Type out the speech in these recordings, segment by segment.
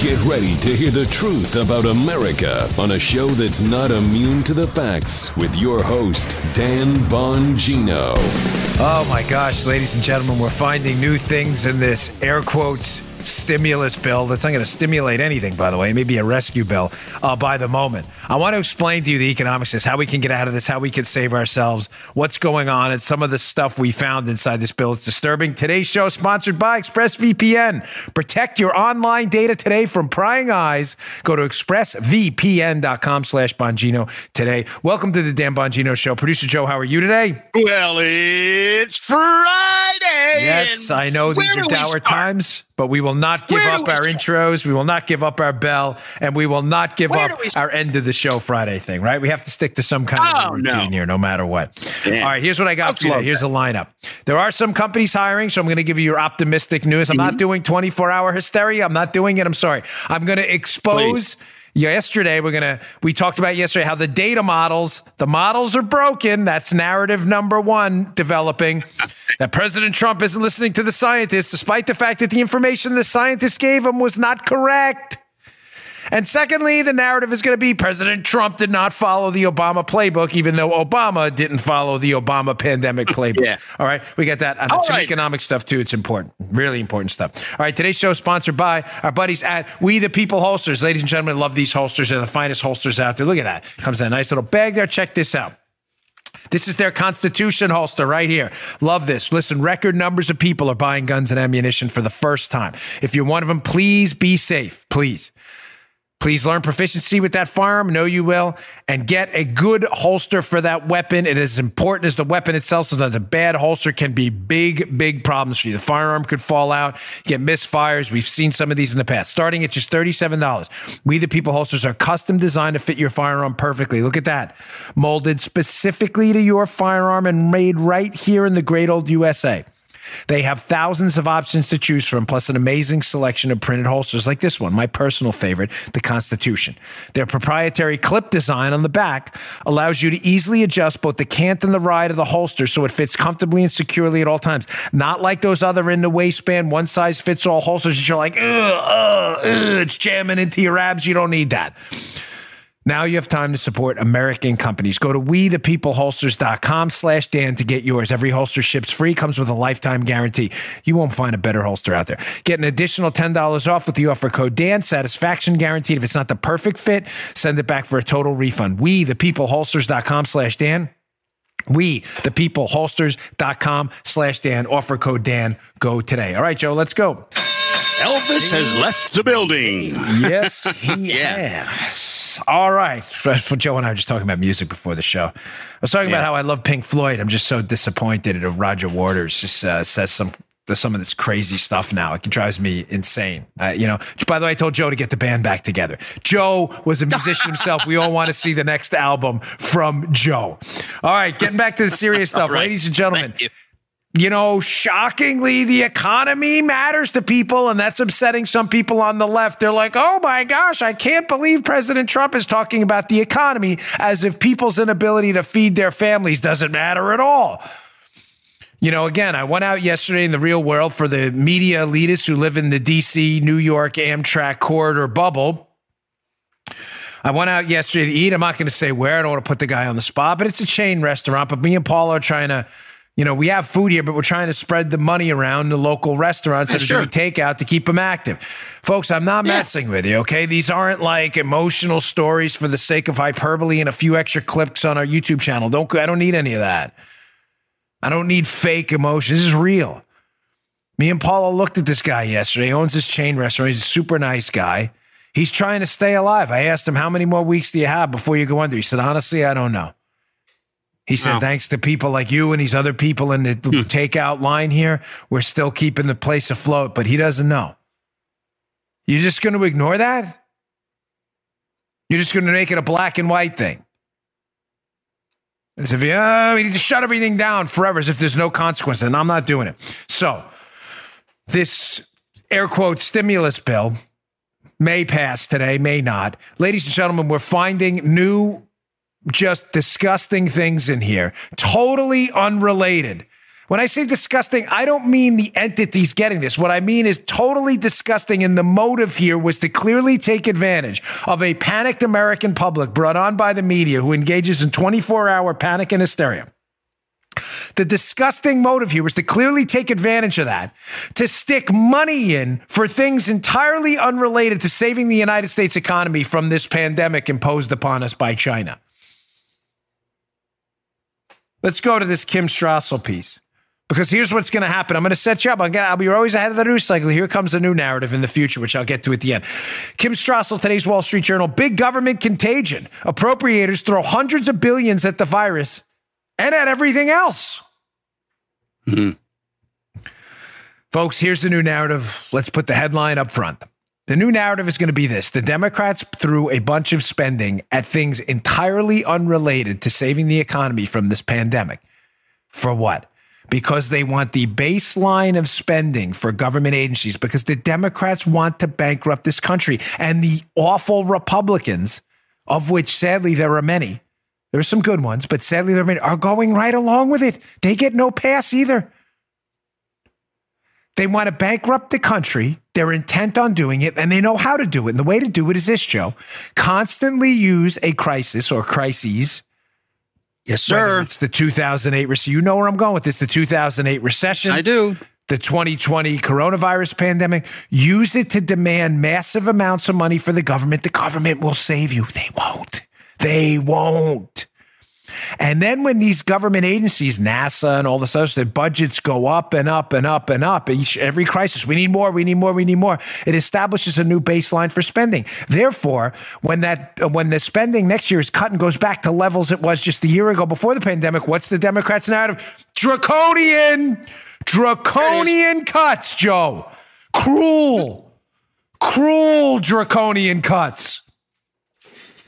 Get ready to hear the truth about America on a show that's not immune to the facts with your host, Dan Bongino. Oh my gosh, ladies and gentlemen, we're finding new things in this air quotes stimulus bill that's not going to stimulate anything, by the way. It may be a rescue bill uh, by the moment. I want to explain to you the economics of this, how we can get out of this, how we can save ourselves, what's going on, and some of the stuff we found inside this bill. It's disturbing. Today's show sponsored by ExpressVPN. Protect your online data today from prying eyes. Go to expressvpn.com slash Bongino today. Welcome to the Dan Bongino Show. Producer Joe, how are you today? Well, it's Friday. Yes, I know these are dour times, but we will not give Where up our start? intros. We will not give up our bell, and we will not give Where up do we start? our end of the show Friday thing, right? We have to stick to some kind of Oh, routine no. here, no matter what. Yeah. All right, here's what I got Folks for you. today. Here's the lineup. There are some companies hiring, so I'm going to give you your optimistic news. I'm Mm-hmm. not doing 24 hour hysteria. I'm not doing it. I'm sorry. I'm going to expose. Yesterday, we're gonna we talked about yesterday how the data models, the models are broken. That's narrative number one developing. that President Trump isn't listening to the scientists, despite the fact that the information the scientists gave him was not correct. And secondly, the narrative is going to be President Trump did not follow the Obama playbook, even though Obama didn't follow the Obama pandemic playbook. Yeah. All right, we got that. And some right. economic stuff too. It's important, really important stuff. All right, today's show is sponsored by our buddies at We the People Holsters. Ladies and gentlemen, love these holsters. They're the finest holsters out there. Look at that. Comes in a nice little bag there. Check this out. This is their Constitution holster right here. Love this. Listen, record numbers of people are buying guns and ammunition for the first time. If you're one of them, please be safe. Please. Please learn proficiency with that firearm. Know you will. And get a good holster for that weapon. It is important as the weapon itself. Sometimes a bad holster can be big, big problems for you. The firearm could fall out, get misfires. We've seen some of these in the past. Starting at just $37. We the People holsters are custom designed to fit your firearm perfectly. Look at that. Molded specifically to your firearm and made right here in the great old USA. They have thousands of options to choose from, plus an amazing selection of printed holsters like this one, my personal favorite, the Constitution. Their proprietary clip design on the back allows you to easily adjust both the cant and the ride of the holster so it fits comfortably and securely at all times. Not like those other in the waistband, one size fits all holsters that you're like, ugh, ugh, ugh, it's jamming into your abs. You don't need that. Now you have time to support American companies. Go to wethepeopleholsters.com slash Dan to get yours. Every holster ships free, comes with a lifetime guarantee. You won't find a better holster out there. Get an additional $10 off with the offer code Dan. Satisfaction guaranteed. If it's not the perfect fit, send it back for a total refund. We, Wethepeopleholsters.com slash Dan. We, the people, holsters.com slash Dan. Offer code Dan. Go today. All right, Joe, let's go. Elvis has left the building. Yes, he Yeah. has. All right. For, Joe and I were just talking about music before the show. I was talking about how I love Pink Floyd. I'm just so disappointed that Roger Waters just uh, says some some of this crazy stuff now. It drives me insane. Uh, you know. By the way, I told Joe to get the band back together. Joe was a musician himself. We all want to see the next album from Joe. All right, getting back to the serious stuff, right. ladies and gentlemen you. know, shockingly, the economy matters to people, and that's upsetting some people on the left. They're like, oh my gosh, I can't believe President Trump is talking about the economy as if people's inability to feed their families doesn't matter at all. You know, again, I went out yesterday in the real world for the media elitists who live in the DC, New York Amtrak corridor bubble. I went out yesterday to eat. I'm not going to say where. I don't want to put the guy on the spot, but it's a chain restaurant. But me and Paul are trying to, you know, we have food here, but we're trying to spread the money around the local restaurants that are sure. doing takeout to keep them active. Folks, I'm not messing with you, okay? These aren't like emotional stories for the sake of hyperbole and a few extra clicks on our YouTube channel. Don't I don't need any of that. I don't need fake emotion. This is real. Me and Paula looked at this guy yesterday. He owns this chain restaurant. He's a super nice guy. He's trying to stay alive. I asked him, How many more weeks do you have before you go under? He said, Honestly, I don't know. He said, Wow. Thanks to people like you and these other people in the hmm. takeout line here, we're still keeping the place afloat, but he doesn't know. You're just going to ignore that? You're just going to make it a black and white thing. As if oh, we need to shut everything down forever, as if there's no consequence. And I'm not doing it. So, this air quote stimulus bill may pass today, may not. Ladies and gentlemen, we're finding new, just disgusting things in here, totally unrelated. When I say disgusting, I don't mean the entities getting this. What I mean is totally disgusting. And the motive here was to clearly take advantage of a panicked American public brought on by the media who engages in 24 hour panic and hysteria. The disgusting motive here was to clearly take advantage of that, to stick money in for things entirely unrelated to saving the United States economy from this pandemic imposed upon us by China. Let's go to this Kim Strassel piece. Because here's what's going to happen. I'm going to set you up. I'm gonna, I'll be always ahead of the news cycle. Here comes a new narrative in the future, which I'll get to at the end. Kim Strassel, today's Wall Street Journal. Big government contagion. Appropriators throw hundreds of billions at the virus and at everything else. Mm-hmm. Folks, here's the new narrative. Let's put the headline up front. The new narrative is going to be this the Democrats threw a bunch of spending at things entirely unrelated to saving the economy from this pandemic. For what? because they want the baseline of spending for government agencies because the Democrats want to bankrupt this country. And the awful Republicans, of which sadly there are many, there are some good ones, but sadly there are many, are going right along with it. They get no pass either. They want to bankrupt the country. They're intent on doing it, and they know how to do it. And the way to do it is this, Joe constantly use a crisis or crises Yes, sir. Whether it's the 2008 recession. You know where I'm going with this. The 2008 recession. I do. The 2020 coronavirus pandemic. Use it to demand massive amounts of money for the government. The government will save you. They won't. They won't. And then when these government agencies, NASA and all this other stuff, budgets go up and up and up and up, each, every crisis, we need more, we need more, we need more. It establishes a new baseline for spending. Therefore, when that when the spending next year is cut and goes back to levels it was just a year ago before the pandemic, what's the Democrats' narrative? Draconian, draconian cuts, Joe. Cruel, cruel draconian cuts.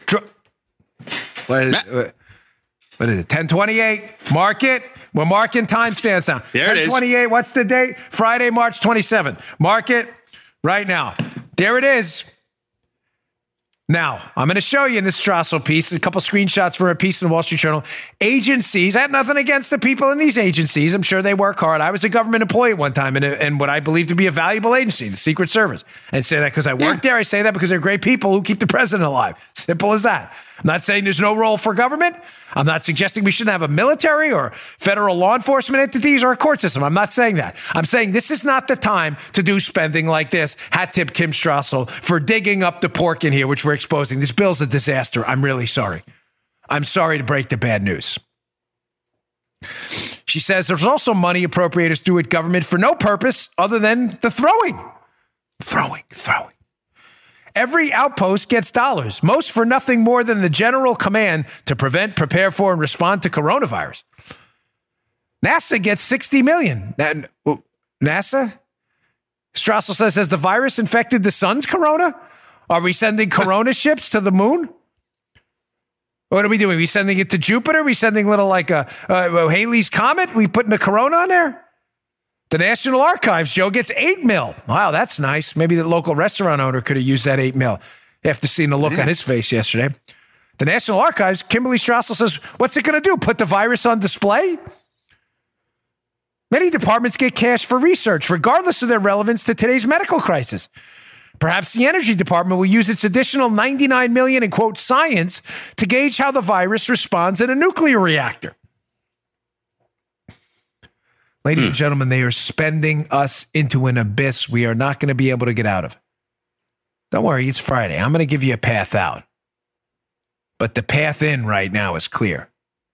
Dra- what is, what is it? 1028. Mark it. We're marking time timestamps now. There 1028. What's the date? Friday, March 27th. Mark it right now. There it is. Now, I'm going to show you in this Strassel piece a couple screenshots from a piece in the Wall Street Journal. Agencies, I had nothing against the people in these agencies. I'm sure they work hard. I was a government employee at one time in, a, in what I believe to be a valuable agency, the Secret Service. And say that because I worked yeah. there. I say that because they're great people who keep the president alive. Simple as that. I'm not saying there's no role for government. I'm not suggesting we shouldn't have a military or federal law enforcement entities or a court system. I'm not saying that. I'm saying this is not the time to do spending like this. Hat tip Kim Strassel for digging up the pork in here, which we're exposing. This bill's a disaster. I'm really sorry. I'm sorry to break the bad news. She says there's also money appropriators do at government for no purpose other than the throwing. Throwing, throwing. Every outpost gets dollars, most for nothing more than the general command to prevent, prepare for, and respond to coronavirus. NASA gets 60 million. NASA? Strassel says, has the virus infected the sun's corona? Are we sending corona ships to the moon? What are we doing? Are we sending it to Jupiter? Are we sending little like a, uh, Halley's Comet? We putting a corona on there? The National Archives, Joe, gets eight mil. Wow, that's nice. Maybe the local restaurant owner could have used that eight mil after seeing the look yeah. on his face yesterday. The National Archives, Kimberly Strassel says, what's it going to do? Put the virus on display? Many departments get cash for research, regardless of their relevance to today's medical crisis. Perhaps the energy department will use its additional 99 million in quote science to gauge how the virus responds in a nuclear reactor. Ladies and hmm. gentlemen, they are spending us into an abyss we are not going to be able to get out of. Don't worry, it's Friday. I'm going to give you a path out. But the path in right now is clear.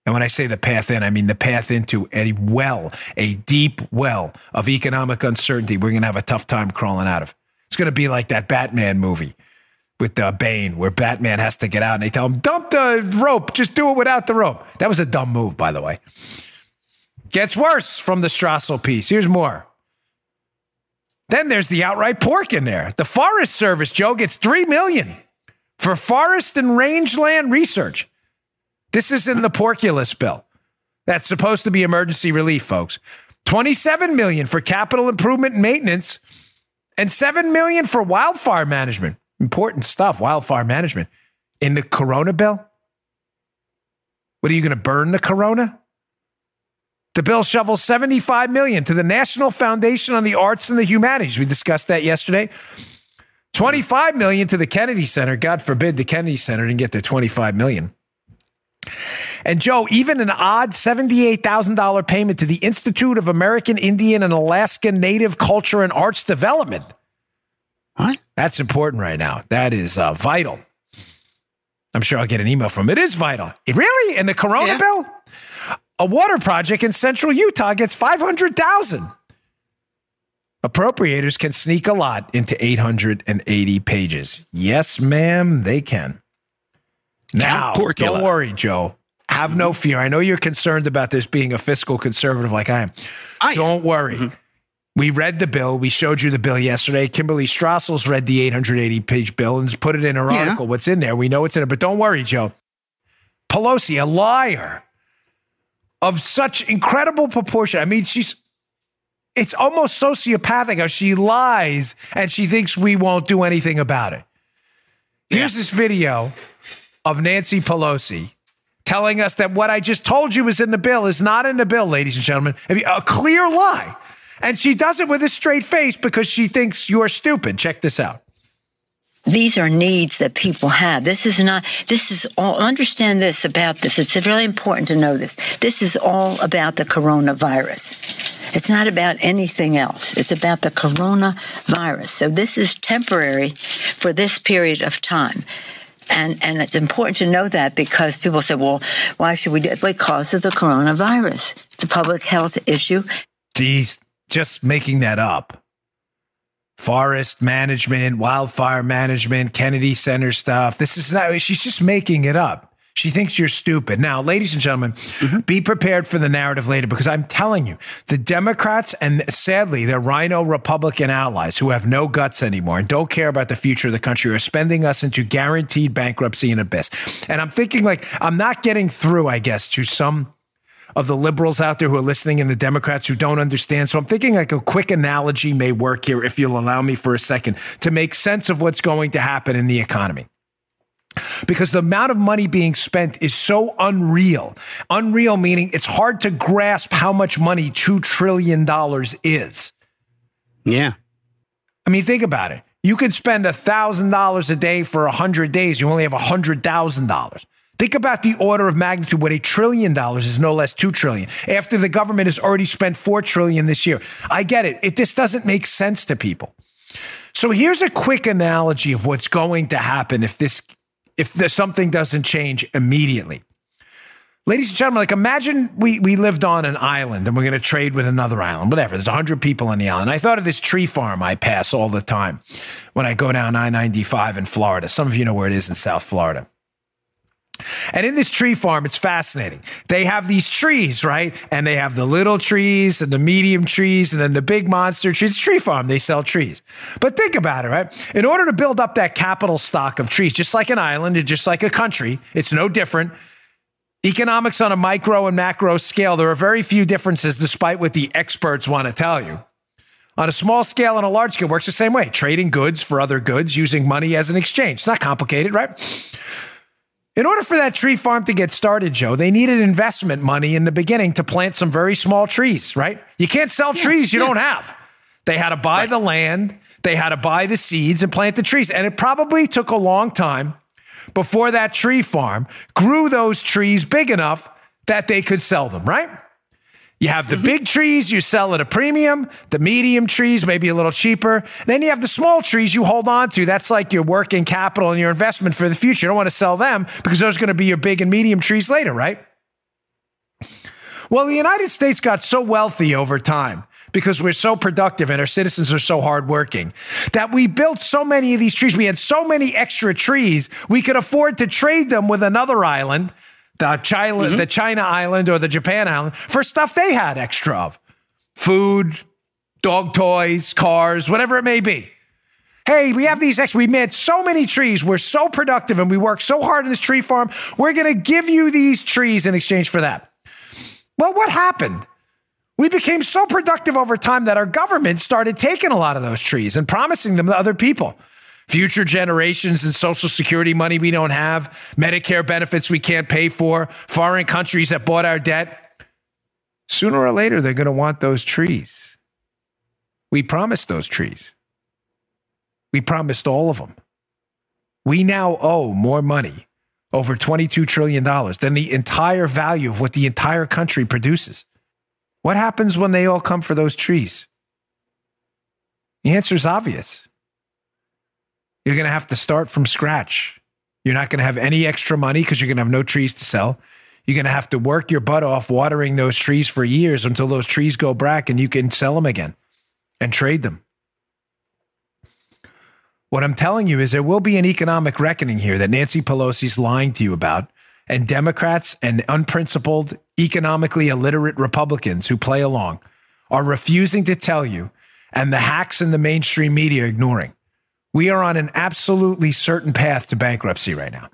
And when I say the path in, I mean the path into a well, a deep well of economic uncertainty we're going to have a tough time crawling out of. It's going to be like that Batman movie with uh, Bane, where Batman has to get out and they tell him, dump the rope, just do it without the rope. That was a dumb move, by the way. Gets worse from the Strassel piece. Here's more. Then there's the outright pork in there. The Forest Service, Joe, gets three million for forest and rangeland research. This is in the porkulus bill. That's supposed to be emergency relief, folks. 27 million for capital improvement and maintenance and 7 million for wildfire management. Important stuff, wildfire management. In the corona bill? What are you going to burn the corona? The bill shovels 75 million to the National Foundation on the Arts and the Humanities. We discussed that yesterday. 25 million to the Kennedy Center. God forbid the Kennedy Center didn't get their 25 million. And Joe, even an odd $78,000 payment to the Institute of American Indian and Alaska Native Culture and Arts Development. What? That's important right now. That is uh, vital. I'm sure I'll get an email from it. is vital. It really? In the Corona Yeah. bill? A water project in central Utah gets 500,000. Appropriators can sneak a lot into 880 pages. Yes, ma'am, they can. Now, don't worry, Joe. Have no fear. I know you're concerned about this being a fiscal conservative like I am. I don't worry. We read the bill. We showed you the bill yesterday. Kimberly Strassel's read the 880 page bill and put it in her Yeah. article. What's in there? We know what's in it. But don't worry, Joe. Pelosi, a liar of such incredible proportion. I mean, she's it's almost sociopathic how she lies and she thinks we won't do anything about it. Here's this video of Nancy Pelosi telling us that what I just told you is in the bill is not in the bill, ladies and gentlemen. A clear lie. And she does it with a straight face because she thinks you're stupid. Check this out. These are needs that people have. This is not, this is all, understand this about this. It's really important to know this. This is all about the coronavirus. It's not about anything else. It's about the coronavirus. So this is temporary for this period of time. And, and it's important to know that because people say, well, why should we do it? Because of the coronavirus. It's a public health issue. She's just making that up. Forest management, wildfire management, Kennedy Center stuff. This is not, she's just making it up. She thinks you're stupid. Now, ladies and gentlemen, mm-hmm. be prepared for the narrative later because I'm telling you, the Democrats and sadly their RINO Republican allies who have no guts anymore and don't care about the future of the country are spending us into guaranteed bankruptcy and abyss. And I'm thinking like, I'm not getting through, I guess, to some of the liberals out there who are listening and the Democrats who don't understand. So I'm thinking like a quick analogy may work here, if you'll allow me for a second, to make sense of what's going to happen in the economy. Because the amount of money being spent is so unreal. Unreal meaning it's hard to grasp how much money $2 trillion is. Yeah. I mean, think about it. You could spend $1,000 a day for 100 days. You only have $100,000. Think about the order of magnitude when a trillion dollars is no less 2 trillion after the government has already spent 4 trillion this year. I get it. It this doesn't make sense to people. So here's a quick analogy of what's going to happen if this if there's something doesn't change immediately. Ladies and gentlemen, like imagine we, we lived on an island and we're going to trade with another island, whatever. There's 100 people on the island. I thought of this tree farm I pass all the time when I go down I 95 in Florida. Some of you know where it is in South Florida. And in this tree farm, it's fascinating. They have these trees, right? And they have the little trees and the medium trees and then the big monster trees. It's tree farm. They sell trees. But think about it, right? In order to build up that capital stock of trees, just like an island and just like a country, it's no different. Economics on a micro and macro scale, there are very few differences despite what the experts want to tell you. On a small scale and a large scale, it works the same way. Trading goods for other goods using money as an exchange. It's not complicated, right? In order for that tree farm to get started, Joe, they needed investment money in the beginning to plant some very small trees, right? You can't sell trees you don't have. They had to buy the land, they had to buy the seeds and plant the trees. And it probably took a long time before that tree farm grew those trees big enough that they could sell them, right? You have the mm-hmm. big trees, you sell at a premium, the medium trees, maybe a little cheaper. And Then you have the small trees you hold on to. That's like your working capital and your investment for the future. You don't want to sell them because those are going to be your big and medium trees later, right? Well, the United States got so wealthy over time because we're so productive and our citizens are so hardworking that we built so many of these trees. We had so many extra trees, we could afford to trade them with another island, the China, mm-hmm. the China island or the Japan island, for stuff they had extra of food, dog toys, cars, whatever it may be. Hey, we have these extra. We made so many trees. We're so productive and we work so hard in this tree farm. We're going to give you these trees in exchange for that. Well, what happened? We became so productive over time that our government started taking a lot of those trees and promising them to other people. Future generations and social security money we don't have, Medicare benefits we can't pay for, foreign countries that bought our debt. Sooner or later, they're going to want those trees. We promised those trees. We promised all of them. We now owe more money, over $22 trillion, than the entire value of what the entire country produces. What happens when they all come for those trees? The answer is obvious. You're going to have to start from scratch. You're not going to have any extra money because you're going to have no trees to sell. You're going to have to work your butt off watering those trees for years until those trees go back and you can sell them again and trade them. What I'm telling you is there will be an economic reckoning here that Nancy Pelosi's lying to you about, and Democrats and unprincipled, economically illiterate Republicans who play along are refusing to tell you, and the hacks in the mainstream media ignoring. We are on an absolutely certain path to bankruptcy right now,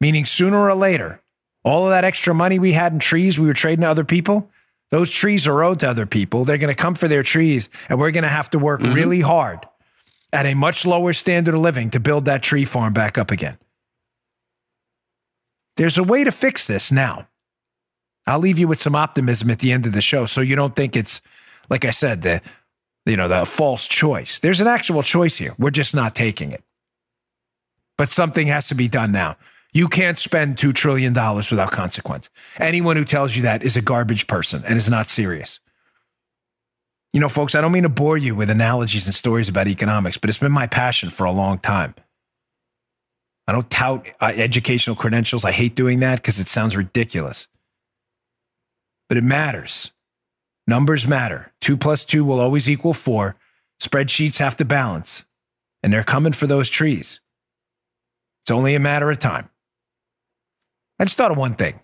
meaning sooner or later, all of that extra money we had in trees we were trading to other people, those trees are owed to other people. They're going to come for their trees, and we're going to have to work mm-hmm. really hard at a much lower standard of living to build that tree farm back up again. There's a way to fix this now. I'll leave you with some optimism at the end of the show so you don't think it's like I said the you know the false choice. There's an actual choice here. We're just not taking it. But something has to be done now. You can't spend $2 trillion without consequence. Anyone who tells you that is a garbage person and is not serious. You know, folks, I don't mean to bore you with analogies and stories about economics, but it's been my passion for a long time. I don't tout uh, educational credentials. I hate doing that because it sounds ridiculous. But it matters. Numbers matter. Two plus two will always equal four. Spreadsheets have to balance, and they're coming for those trees. It's only a matter of time. I just thought of one thing.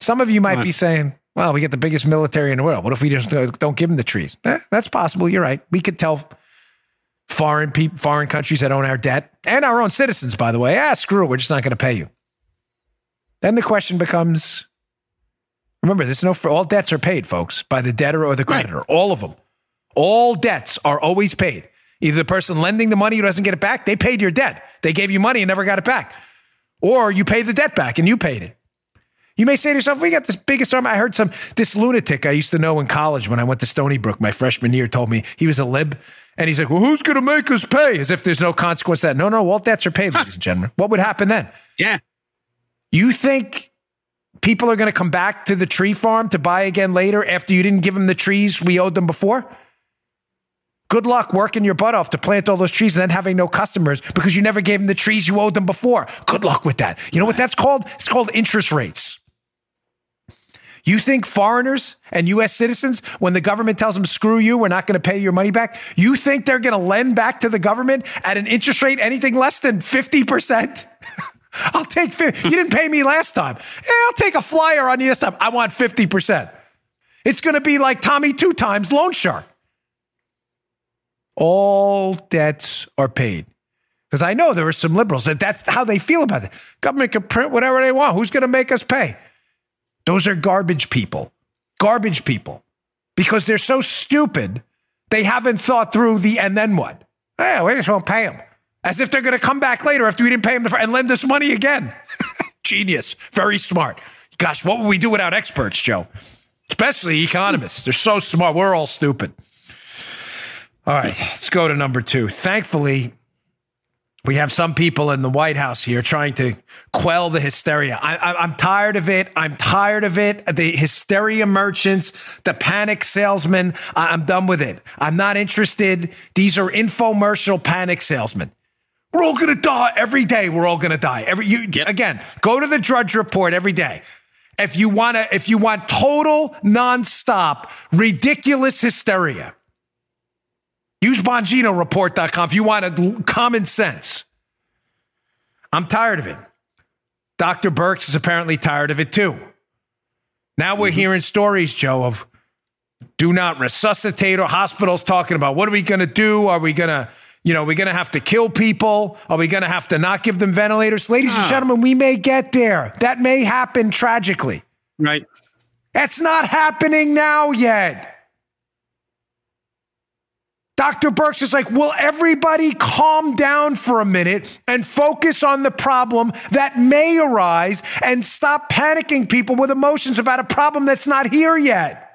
Some of you might be saying, well, we get the biggest military in the world. What if we just don't give them the trees? Eh, that's possible. You're right. We could tell foreign people, foreign countries that own our debt and our own citizens, by the way, ah, screw it. We're just not going to pay you. Then the question becomes remember, there's no, all debts are paid, folks, by the debtor or the creditor. Right. All of them. All debts are always paid. Either the person lending the money who doesn't get it back, they paid your debt. They gave you money and never got it back. Or you pay the debt back and you paid it. You may say to yourself, we got this biggest arm. I heard some, this lunatic I used to know in college when I went to Stony Brook, my freshman year, told me he was a lib. And he's like, well, who's going to make us pay? As if there's no consequence to that. No, no, all debts are paid, ladies and gentlemen. What would happen then? Yeah. You think people are going to come back to the tree farm to buy again later after you didn't give them the trees we owed them before? Good luck working your butt off to plant all those trees and then having no customers because you never gave them the trees you owed them before. Good luck with that. You know what that's called? It's called interest rates. You think foreigners and US citizens, when the government tells them, screw you, we're not going to pay your money back, you think they're going to lend back to the government at an interest rate anything less than 50%? I'll take 50. You didn't pay me last time. Yeah, I'll take a flyer on you this time. I want 50%. It's going to be like Tommy two times loan shark. All debts are paid. Because I know there are some liberals that that's how they feel about it. Government can print whatever they want. Who's going to make us pay? Those are garbage people. Garbage people. Because they're so stupid, they haven't thought through the and then what? Hey, we just won't pay them. As if they're going to come back later after we didn't pay them and lend us money again. Genius. Very smart. Gosh, what would we do without experts, Joe? Especially economists. They're so smart. We're all stupid. All right, let's go to number two. Thankfully, we have some people in the White House here trying to quell the hysteria. I, am tired of it. I'm tired of it. The hysteria merchants, the panic salesmen. I, I'm done with it. I'm not interested. These are infomercial panic salesmen. We're all going to die every day. We're all going to die. Every you yep. again. Go to the Drudge Report every day. If you want to, if you want total nonstop ridiculous hysteria, Use BonginoReport.com if you want a common sense. I'm tired of it. Dr. Birx is apparently tired of it too. Now we're mm-hmm. hearing stories, Joe, of do not resuscitate or hospitals talking about what are we going to do? Are we going to, you know, are we going to have to kill people? Are we going to have to not give them ventilators? Ladies and ah. gentlemen, we may get there. That may happen tragically. Right. That's not happening now yet. Dr. Birx is like, will everybody calm down for a minute and focus on the problem that may arise and stop panicking people with emotions about a problem that's not here yet?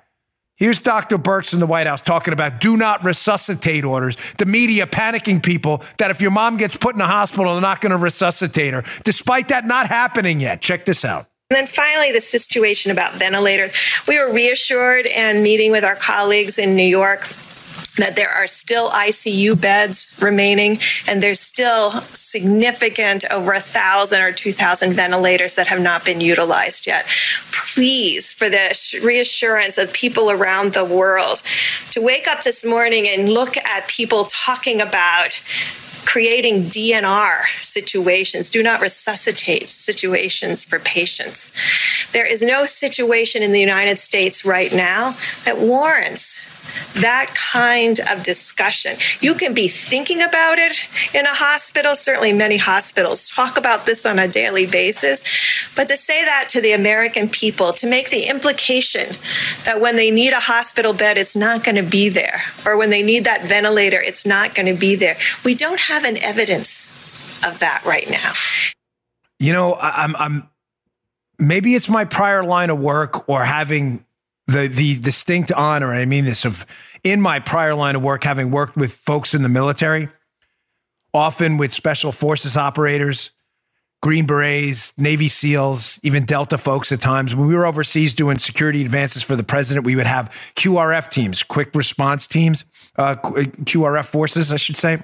Here's Dr. Birx in the White House talking about do not resuscitate orders. The media panicking people that if your mom gets put in a hospital, they're not going to resuscitate her, despite that not happening yet. Check this out. And then finally, the situation about ventilators. We were reassured and meeting with our colleagues in New York that there are still ICU beds remaining, and there's still significant over a thousand or two thousand ventilators that have not been utilized yet. Please, for the reassurance of people around the world, to wake up this morning and look at people talking about creating DNR situations, do not resuscitate situations for patients. There is no situation in the United States right now that warrants that kind of discussion. You can be thinking about it in a hospital. Certainly, many hospitals talk about this on a daily basis. But to say that to the American people, to make the implication that when they need a hospital bed, it's not going to be there, or when they need that ventilator, it's not going to be there. We don't have an evidence of that right now. You know, I'm, I'm maybe it's my prior line of work or having the the distinct honor, and I mean this, of in my prior line of work, having worked with folks in the military, often with special forces operators, Green Berets, Navy SEALs, even Delta folks at times. When we were overseas doing security advances for the president, we would have QRF teams, quick response teams, uh, QRF forces, I should say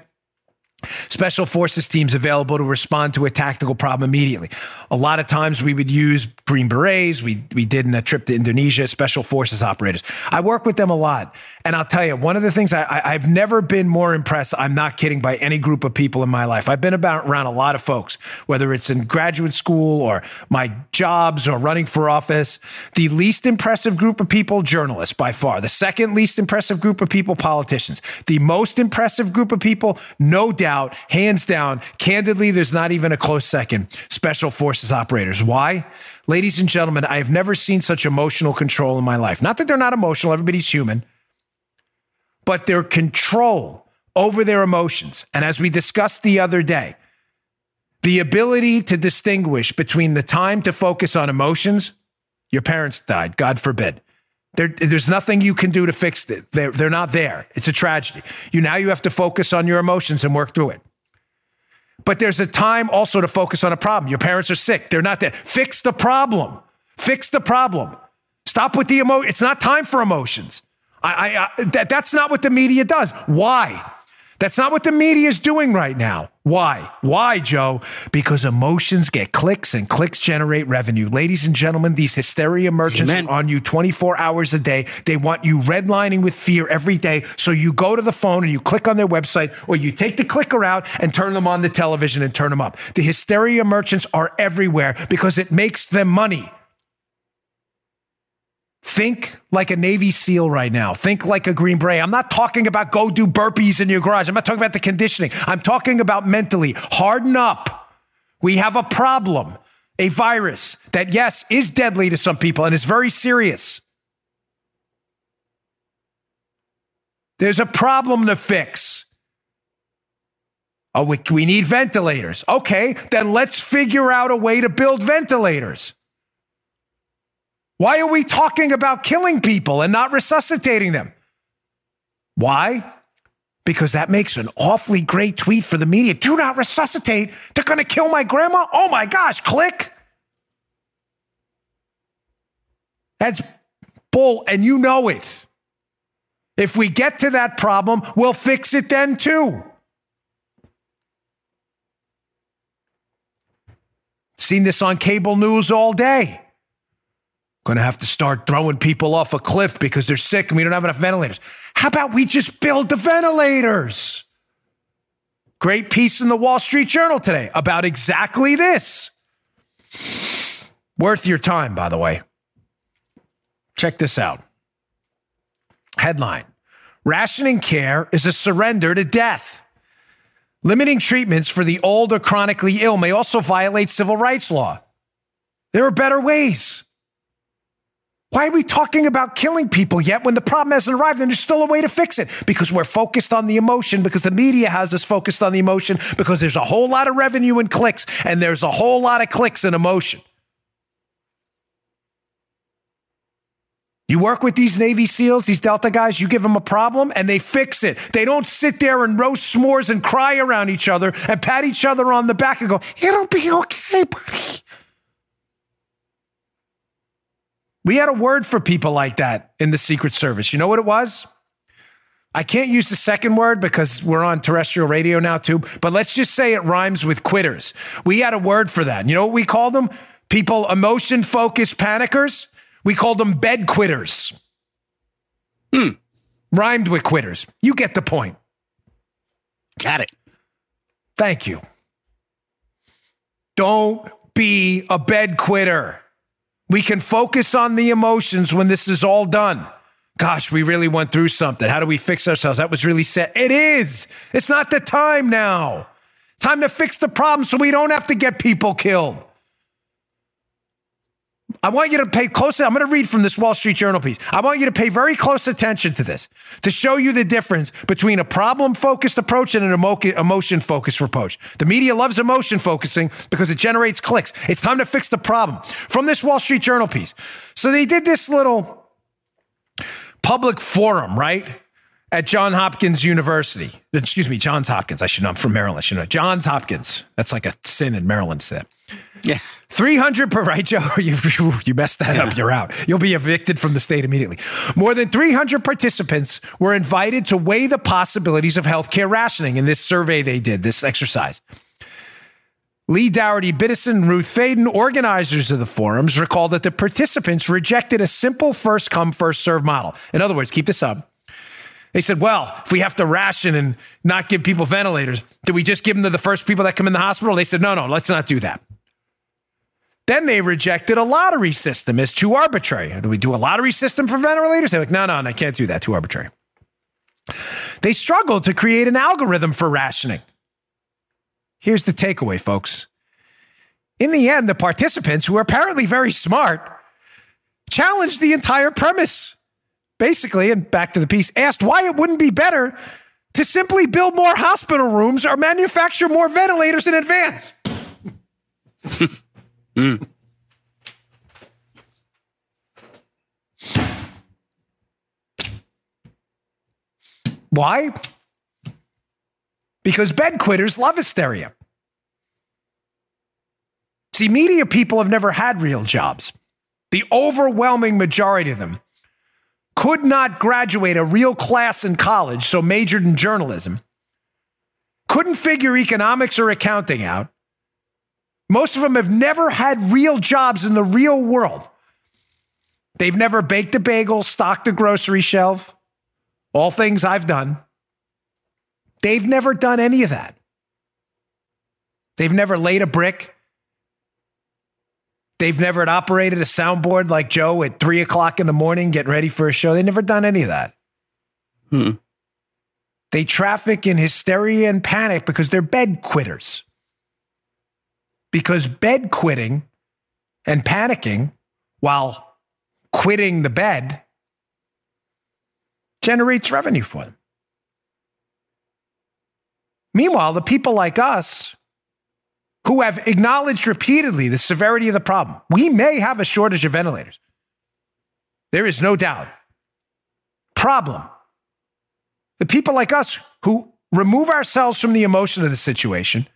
special forces teams available to respond to a tactical problem immediately. A lot of times we would use Green Berets. We, we did in a trip to Indonesia, special forces operators. I work with them a lot. And I'll tell you, one of the things I, I, have never been more impressed, I'm not kidding, by any group of people in my life. I've been about around a lot of folks, whether it's in graduate school or my jobs or running for office. The least impressive group of people, journalists by far. The second least impressive group of people, politicians. The most impressive group of people, no doubt out, hands down. Candidly, there's not even a close second. Special forces operators. Why? Ladies and gentlemen, I have never seen such emotional control in my life. Not that they're not emotional, everybody's human, but their control over their emotions. And as we discussed the other day, the ability to distinguish between the time to focus on emotions, your parents died, God forbid, there, there's nothing you can do to fix it. They're, they're not there. It's a tragedy. You now you have to focus on your emotions and work through it. But there's a time also to focus on a problem. Your parents are sick. They're not there. Fix the problem. Fix the problem. Stop with the emo. It's not time for emotions. I, I, I that, that's not what the media does. Why? That's not what the media is doing right now. Why? Why, Joe? Because emotions get clicks and clicks generate revenue. Ladies and gentlemen, these hysteria merchants Amen. are on you 24 hours a day. They want you redlining with fear every day. So you go to the phone and you click on their website or you take the clicker out and turn them on the television and turn them up. The hysteria merchants are everywhere because it makes them money. Think like a Navy SEAL right now. Think like a Green Beret. I'm not talking about go do burpees in your garage. I'm not talking about the conditioning. I'm talking about mentally. Harden up. We have a problem, a virus that, yes, is deadly to some people and is very serious. There's a problem to fix. Oh, we, we need ventilators. Okay, then let's figure out a way to build ventilators. Why are we talking about killing people and not resuscitating them? Why? Because that makes an awfully great tweet for the media. Do not resuscitate. They're going to kill my grandma. Oh my gosh, click. That's bull, and you know it. If we get to that problem, we'll fix it then too. Seen this on cable news all day. Going to have to start throwing people off a cliff because they're sick and we don't have enough ventilators. How about we just build the ventilators? Great piece in the Wall Street Journal today about exactly this. Worth your time, by the way. Check this out. Headline Rationing care is a surrender to death. Limiting treatments for the old or chronically ill may also violate civil rights law. There are better ways. Why are we talking about killing people yet when the problem hasn't arrived and there's still a way to fix it? Because we're focused on the emotion, because the media has us focused on the emotion, because there's a whole lot of revenue in clicks and there's a whole lot of clicks in emotion. You work with these Navy SEALs, these Delta guys, you give them a problem and they fix it. They don't sit there and roast s'mores and cry around each other and pat each other on the back and go, it'll be okay, buddy. We had a word for people like that in the Secret Service. You know what it was? I can't use the second word because we're on terrestrial radio now too, but let's just say it rhymes with quitters. We had a word for that. You know what we called them? People emotion focused panickers. We called them bed quitters. Hmm. Rhymed with quitters. You get the point. Got it. Thank you. Don't be a bed quitter. We can focus on the emotions when this is all done. Gosh, we really went through something. How do we fix ourselves? That was really sad. It is. It's not the time now. Time to fix the problem so we don't have to get people killed. I want you to pay close. I'm going to read from this Wall Street Journal piece. I want you to pay very close attention to this to show you the difference between a problem focused approach and an emotion focused approach. The media loves emotion focusing because it generates clicks. It's time to fix the problem. From this Wall Street Journal piece. So they did this little public forum, right? At John Hopkins University. Excuse me, Johns Hopkins. I should know. I'm from Maryland. I should know. Johns Hopkins. That's like a sin in Maryland that. Yeah. 300 per right, Joe. You, you messed that up. You're out. You'll be evicted from the state immediately. More than 300 participants were invited to weigh the possibilities of healthcare rationing in this survey they did, this exercise. Lee Daugherty Biddison, Ruth Faden, organizers of the forums, recall that the participants rejected a simple first come, first serve model. In other words, keep this up. They said, well, if we have to ration and not give people ventilators, do we just give them to the first people that come in the hospital? They said, no, no, let's not do that. Then they rejected a lottery system as too arbitrary. Do we do a lottery system for ventilators? They're like, no, no, no, I can't do that. Too arbitrary. They struggled to create an algorithm for rationing. Here's the takeaway, folks. In the end, the participants, who are apparently very smart, challenged the entire premise. Basically, and back to the piece, asked why it wouldn't be better to simply build more hospital rooms or manufacture more ventilators in advance. Mm. Why? Because bed quitters love hysteria. See, media people have never had real jobs. The overwhelming majority of them could not graduate a real class in college, so majored in journalism, couldn't figure economics or accounting out, most of them have never had real jobs in the real world. They've never baked a bagel, stocked a grocery shelf, all things I've done. They've never done any of that. They've never laid a brick. They've never operated a soundboard like Joe at three o'clock in the morning getting ready for a show. They've never done any of that. Hmm. They traffic in hysteria and panic because they're bed quitters because bed quitting and panicking while quitting the bed generates revenue for them. Meanwhile, the people like us who have acknowledged repeatedly the severity of the problem, we may have a shortage of ventilators. There is no doubt. Problem. The people like us who remove ourselves from the emotion of the situation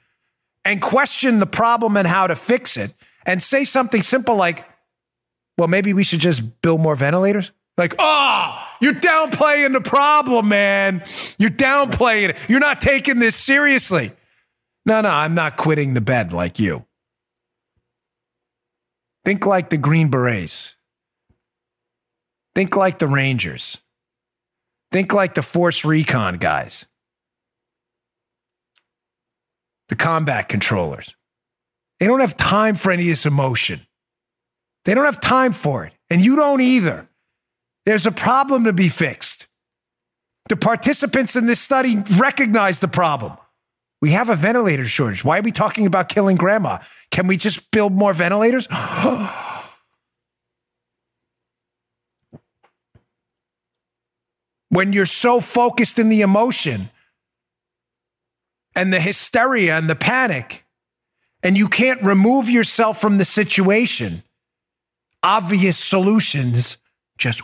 and question the problem and how to fix it and say something simple like, well, maybe we should just build more ventilators? Like, oh, you're downplaying the problem, man. You're downplaying it. You're not taking this seriously. No, no, I'm not quitting the bed like you. Think like the Green Berets. Think like the Rangers. Think like the Force Recon guys the combat controllers. They don't have time for any of this emotion. They don't have time for it. And you don't either. There's a problem to be fixed. The participants in this study recognize the problem. We have a ventilator shortage. Why are we talking about killing grandma? Can we just build more ventilators? when you're so focused in the emotion and the hysteria and the panic, and you can't remove yourself from the situation, obvious solutions just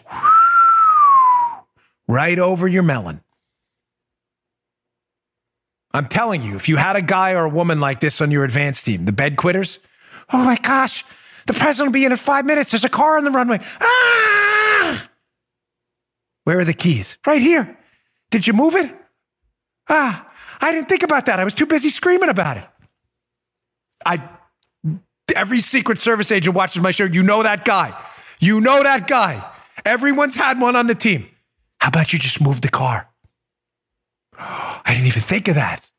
right over your melon. I'm telling you, if you had a guy or a woman like this on your advance team, the bed quitters, oh my gosh, the president will be in in five minutes. There's a car on the runway. Ah! Where are the keys? Right here. Did you move it? Ah, I didn't think about that. I was too busy screaming about it. I every Secret Service agent watches my show. You know that guy. You know that guy. Everyone's had one on the team. How about you just move the car? I didn't even think of that.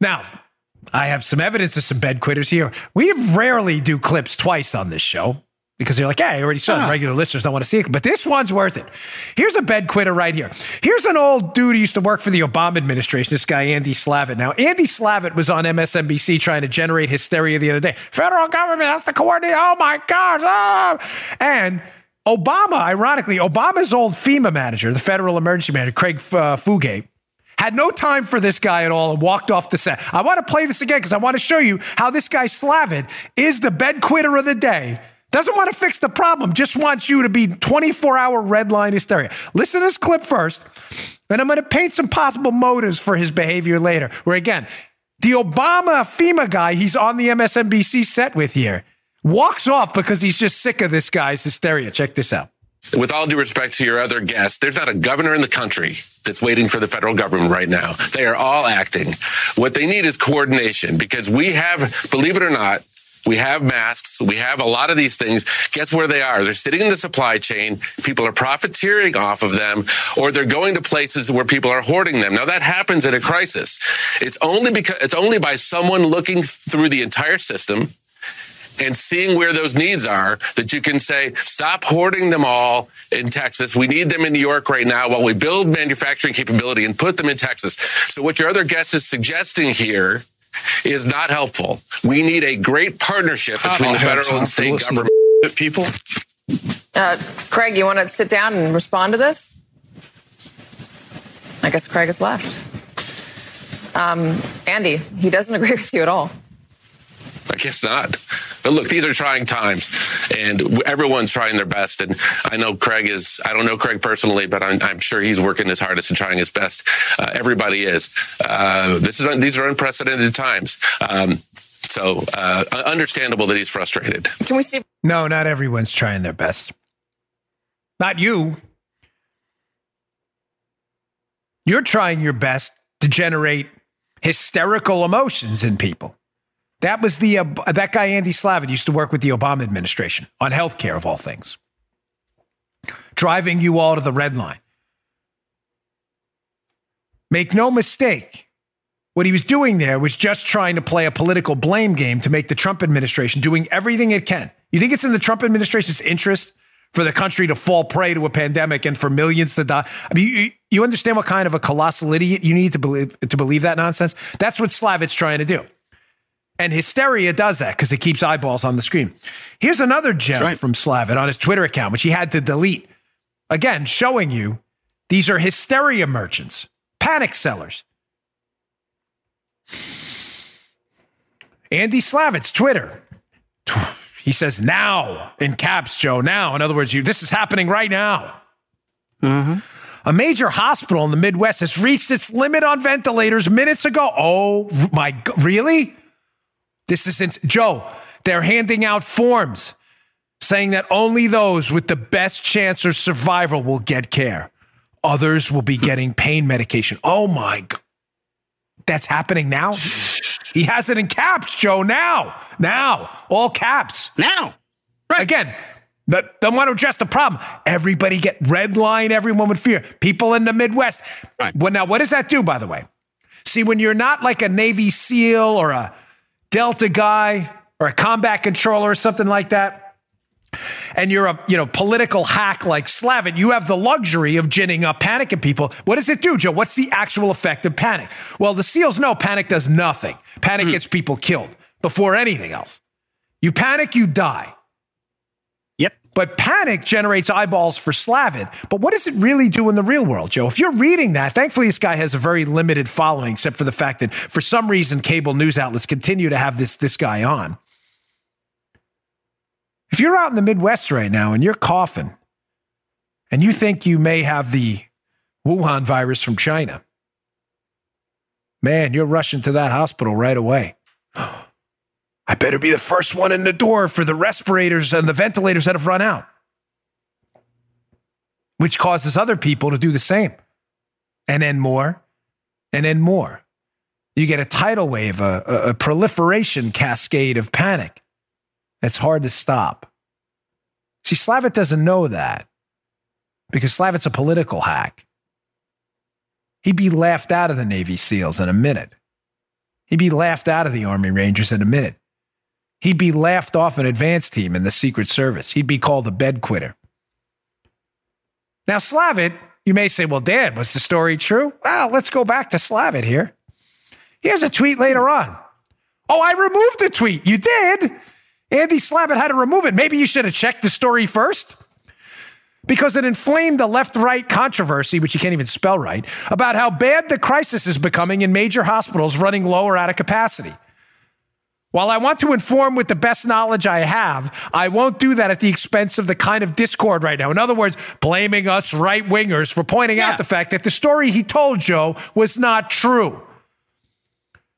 Now, I have some evidence of some bed quitters here. We rarely do clips twice on this show because they're like, yeah, I already saw it. Ah. Regular listeners don't want to see it. But this one's worth it. Here's a bed quitter right here. Here's an old dude who used to work for the Obama administration, this guy, Andy Slavitt. Now, Andy Slavitt was on MSNBC trying to generate hysteria the other day. Federal government has to coordinate. Oh my gosh. Oh. And Obama, ironically, Obama's old FEMA manager, the federal emergency manager, Craig uh, Fugate, had no time for this guy at all and walked off the set. I want to play this again because I want to show you how this guy Slavitt is the bed quitter of the day. Doesn't want to fix the problem, just wants you to be 24 hour red line hysteria. Listen to this clip first, and I'm going to paint some possible motives for his behavior later. Where again, the Obama FEMA guy he's on the MSNBC set with here walks off because he's just sick of this guy's hysteria. Check this out. With all due respect to your other guests, there's not a governor in the country that's waiting for the federal government right now. They are all acting. What they need is coordination because we have, believe it or not, we have masks. We have a lot of these things. Guess where they are? They're sitting in the supply chain. People are profiteering off of them, or they're going to places where people are hoarding them. Now that happens in a crisis. It's only because it's only by someone looking through the entire system and seeing where those needs are that you can say, stop hoarding them all in Texas. We need them in New York right now while we build manufacturing capability and put them in Texas. So what your other guest is suggesting here is not helpful. We need a great partnership between the federal and state government. People. Uh, Craig, you want to sit down and respond to this? I guess Craig has left. Um, Andy, he doesn't agree with you at all. I guess not. But look, these are trying times, and everyone's trying their best. And I know Craig is. I don't know Craig personally, but I'm, I'm sure he's working his hardest and trying his best. Uh, everybody is. Uh, this is these are unprecedented times. Um, so uh, understandable that he's frustrated. Can we see? No, not everyone's trying their best. Not you. You're trying your best to generate hysterical emotions in people. That was the uh, that guy Andy Slavitt used to work with the Obama administration on healthcare of all things, driving you all to the red line. Make no mistake, what he was doing there was just trying to play a political blame game to make the Trump administration doing everything it can. You think it's in the Trump administration's interest for the country to fall prey to a pandemic and for millions to die? I mean, you, you understand what kind of a colossal idiot you need to believe to believe that nonsense? That's what Slavitt's trying to do. And hysteria does that because it keeps eyeballs on the screen. Here's another gem right. from Slavitt on his Twitter account, which he had to delete. Again, showing you these are hysteria merchants, panic sellers. Andy Slavitt's Twitter. He says now in caps, Joe. Now, in other words, you this is happening right now. Mm-hmm. A major hospital in the Midwest has reached its limit on ventilators minutes ago. Oh my, really? This isn't Joe. They're handing out forms saying that only those with the best chance of survival will get care. Others will be getting pain medication. Oh my God. That's happening now? He has it in caps, Joe. Now, now, all caps. Now. Right. Again, the, the want to address the problem. Everybody get red line, everyone would fear. People in the Midwest. Right. Well, now, what does that do, by the way? See, when you're not like a Navy SEAL or a Delta guy or a combat controller or something like that, and you're a you know political hack like Slavitt, you have the luxury of ginning up panic in people. What does it do, Joe? What's the actual effect of panic? Well, the SEALs know panic does nothing. Panic hmm. gets people killed before anything else. You panic, you die. But panic generates eyeballs for Slavitt. But what does it really do in the real world, Joe? If you're reading that, thankfully this guy has a very limited following, except for the fact that for some reason cable news outlets continue to have this this guy on. If you're out in the Midwest right now and you're coughing and you think you may have the Wuhan virus from China, man, you're rushing to that hospital right away. I better be the first one in the door for the respirators and the ventilators that have run out, which causes other people to do the same. And then more, and then more. You get a tidal wave, a, a, a proliferation cascade of panic. That's hard to stop. See, Slavitt doesn't know that because Slavitt's a political hack. He'd be laughed out of the Navy SEALs in a minute. He'd be laughed out of the Army Rangers in a minute. He'd be laughed off an advance team in the Secret Service. He'd be called a bed quitter. Now, Slavitt, you may say, well, Dad, was the story true? Well, let's go back to Slavitt here. Here's a tweet later on. Oh, I removed the tweet. You did? Andy Slavitt had to remove it. Maybe you should have checked the story first because it inflamed the left right controversy, which you can't even spell right, about how bad the crisis is becoming in major hospitals running low or out of capacity. While I want to inform with the best knowledge I have, I won't do that at the expense of the kind of discord right now. In other words, blaming us right wingers for pointing Yeah. out the fact that the story he told Joe was not true.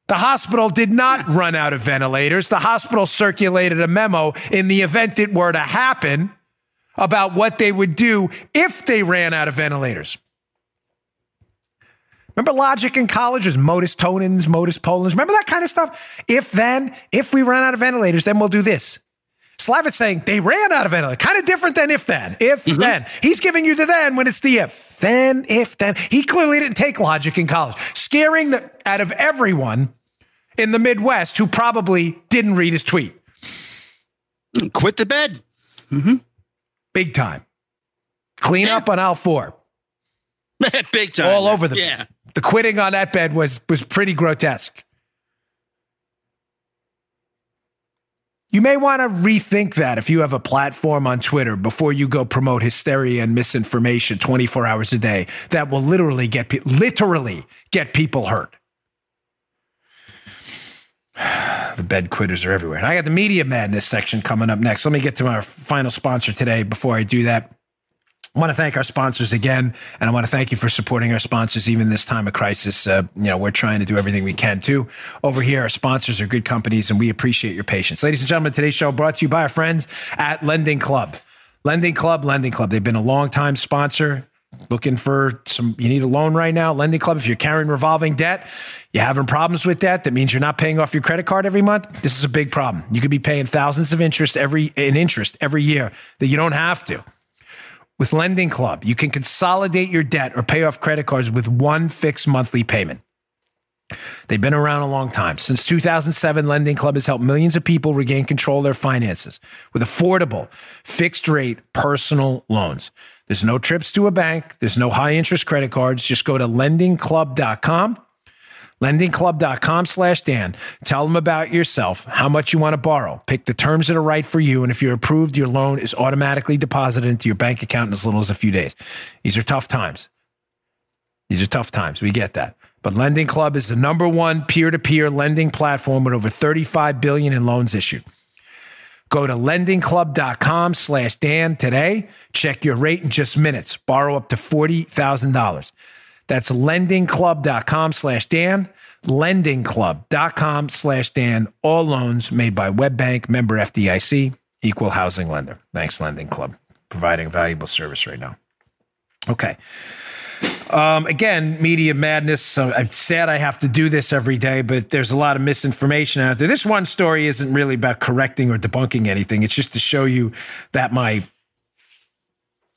The hospital did not run out of ventilators. The hospital circulated a memo in the event it were to happen about what they would do if they ran out of ventilators. Remember logic in college was modus tollens, modus ponens. Remember that kind of stuff? If then, if we run out of ventilators, then we'll do this. Slavitt's saying they ran out of ventilators. Kind of different than if then. If mm-hmm. then. He's giving you the then when it's the if. Then, if then. He clearly didn't take logic in college. Scaring the out of everyone in the Midwest who probably didn't read his tweet. Quit the bed. Mm-hmm. Big time. Clean up on Al Four. Big time. All over the Yeah. The quitting on that bed was was pretty grotesque. You may want to rethink that if you have a platform on Twitter before you go promote hysteria and misinformation 24 hours a day that will literally get pe- literally get people hurt. The bed quitters are everywhere. And I got the media madness section coming up next. Let me get to my final sponsor today before I do that. I want to thank our sponsors again, and I want to thank you for supporting our sponsors even this time of crisis. Uh, you know, we're trying to do everything we can too. Over here, our sponsors are good companies, and we appreciate your patience. Ladies and gentlemen, today's show brought to you by our friends at Lending Club. Lending Club, Lending Club. They've been a long time sponsor. Looking for some, you need a loan right now. Lending Club, if you're carrying revolving debt, you're having problems with that. That means you're not paying off your credit card every month. This is a big problem. You could be paying thousands of interest every in interest every year that you don't have to. With Lending Club, you can consolidate your debt or pay off credit cards with one fixed monthly payment. They've been around a long time. Since 2007, Lending Club has helped millions of people regain control of their finances with affordable, fixed rate personal loans. There's no trips to a bank, there's no high interest credit cards. Just go to lendingclub.com lendingclub.com slash Dan. Tell them about yourself, how much you want to borrow. Pick the terms that are right for you. And if you're approved, your loan is automatically deposited into your bank account in as little as a few days. These are tough times. These are tough times. We get that. But Lending Club is the number one peer-to-peer lending platform with over 35 billion in loans issued. Go to lendingclub.com slash Dan today. Check your rate in just minutes. Borrow up to $40,000. That's lendingclub.com slash Dan. Lendingclub.com slash Dan. All loans made by WebBank, member FDIC, equal housing lender. Thanks, Lending Club, providing valuable service right now. Okay. Um, again, media madness. So I'm sad I have to do this every day, but there's a lot of misinformation out there. This one story isn't really about correcting or debunking anything. It's just to show you that my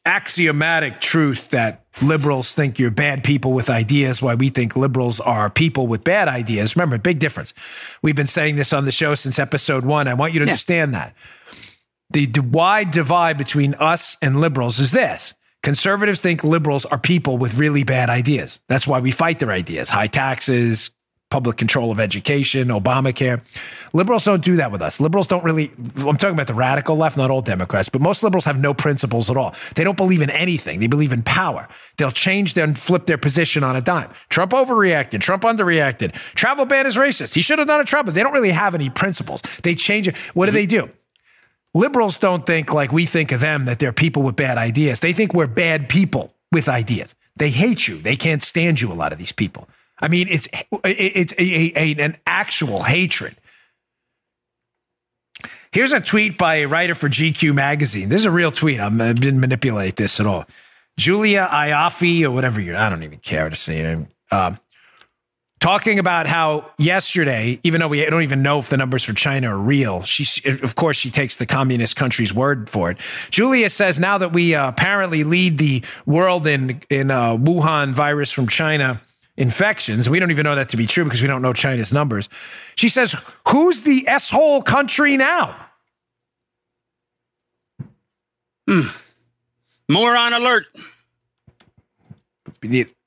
axiomatic truth that liberals think you're bad people with ideas, why we think liberals are people with bad ideas. Remember, big difference. We've been saying this on the show since episode one. I want you to Yeah. understand that. the wide divide between us and liberals is this. Conservatives think liberals are people with really bad ideas. That's why we fight their ideas. High taxes, public control of education, Obamacare. Liberals don't do that with us. Liberals don't really, I'm talking about the radical left, not all Democrats, but most liberals have no principles at all. They don't believe in anything. They believe in power. They'll change their, and flip their position on a dime. Trump overreacted. Trump underreacted. Travel ban is racist. He should have done a travel. They don't really have any principles. They change it. What do they do? Liberals don't think like we think of them that they're people with bad ideas. They think we're bad people with ideas. They hate you. They can't stand you, a lot of these people. I mean, it's it's a, a, an actual hatred. Here's a tweet by a writer for GQ magazine. This is a real tweet. I'm, I didn't manipulate this at all. Julia Ioffe or whatever you I don't even care to see it. Um, talking about how yesterday, even though we don't even know if the numbers for China are real, she, of course, she takes the communist country's word for it. Julia says now that we uh, apparently lead the world in in uh, Wuhan virus from China infections, we don't even know that to be true because we don't know China's numbers. She says, "Who's the s hole country now?" Hmm. Moron alert.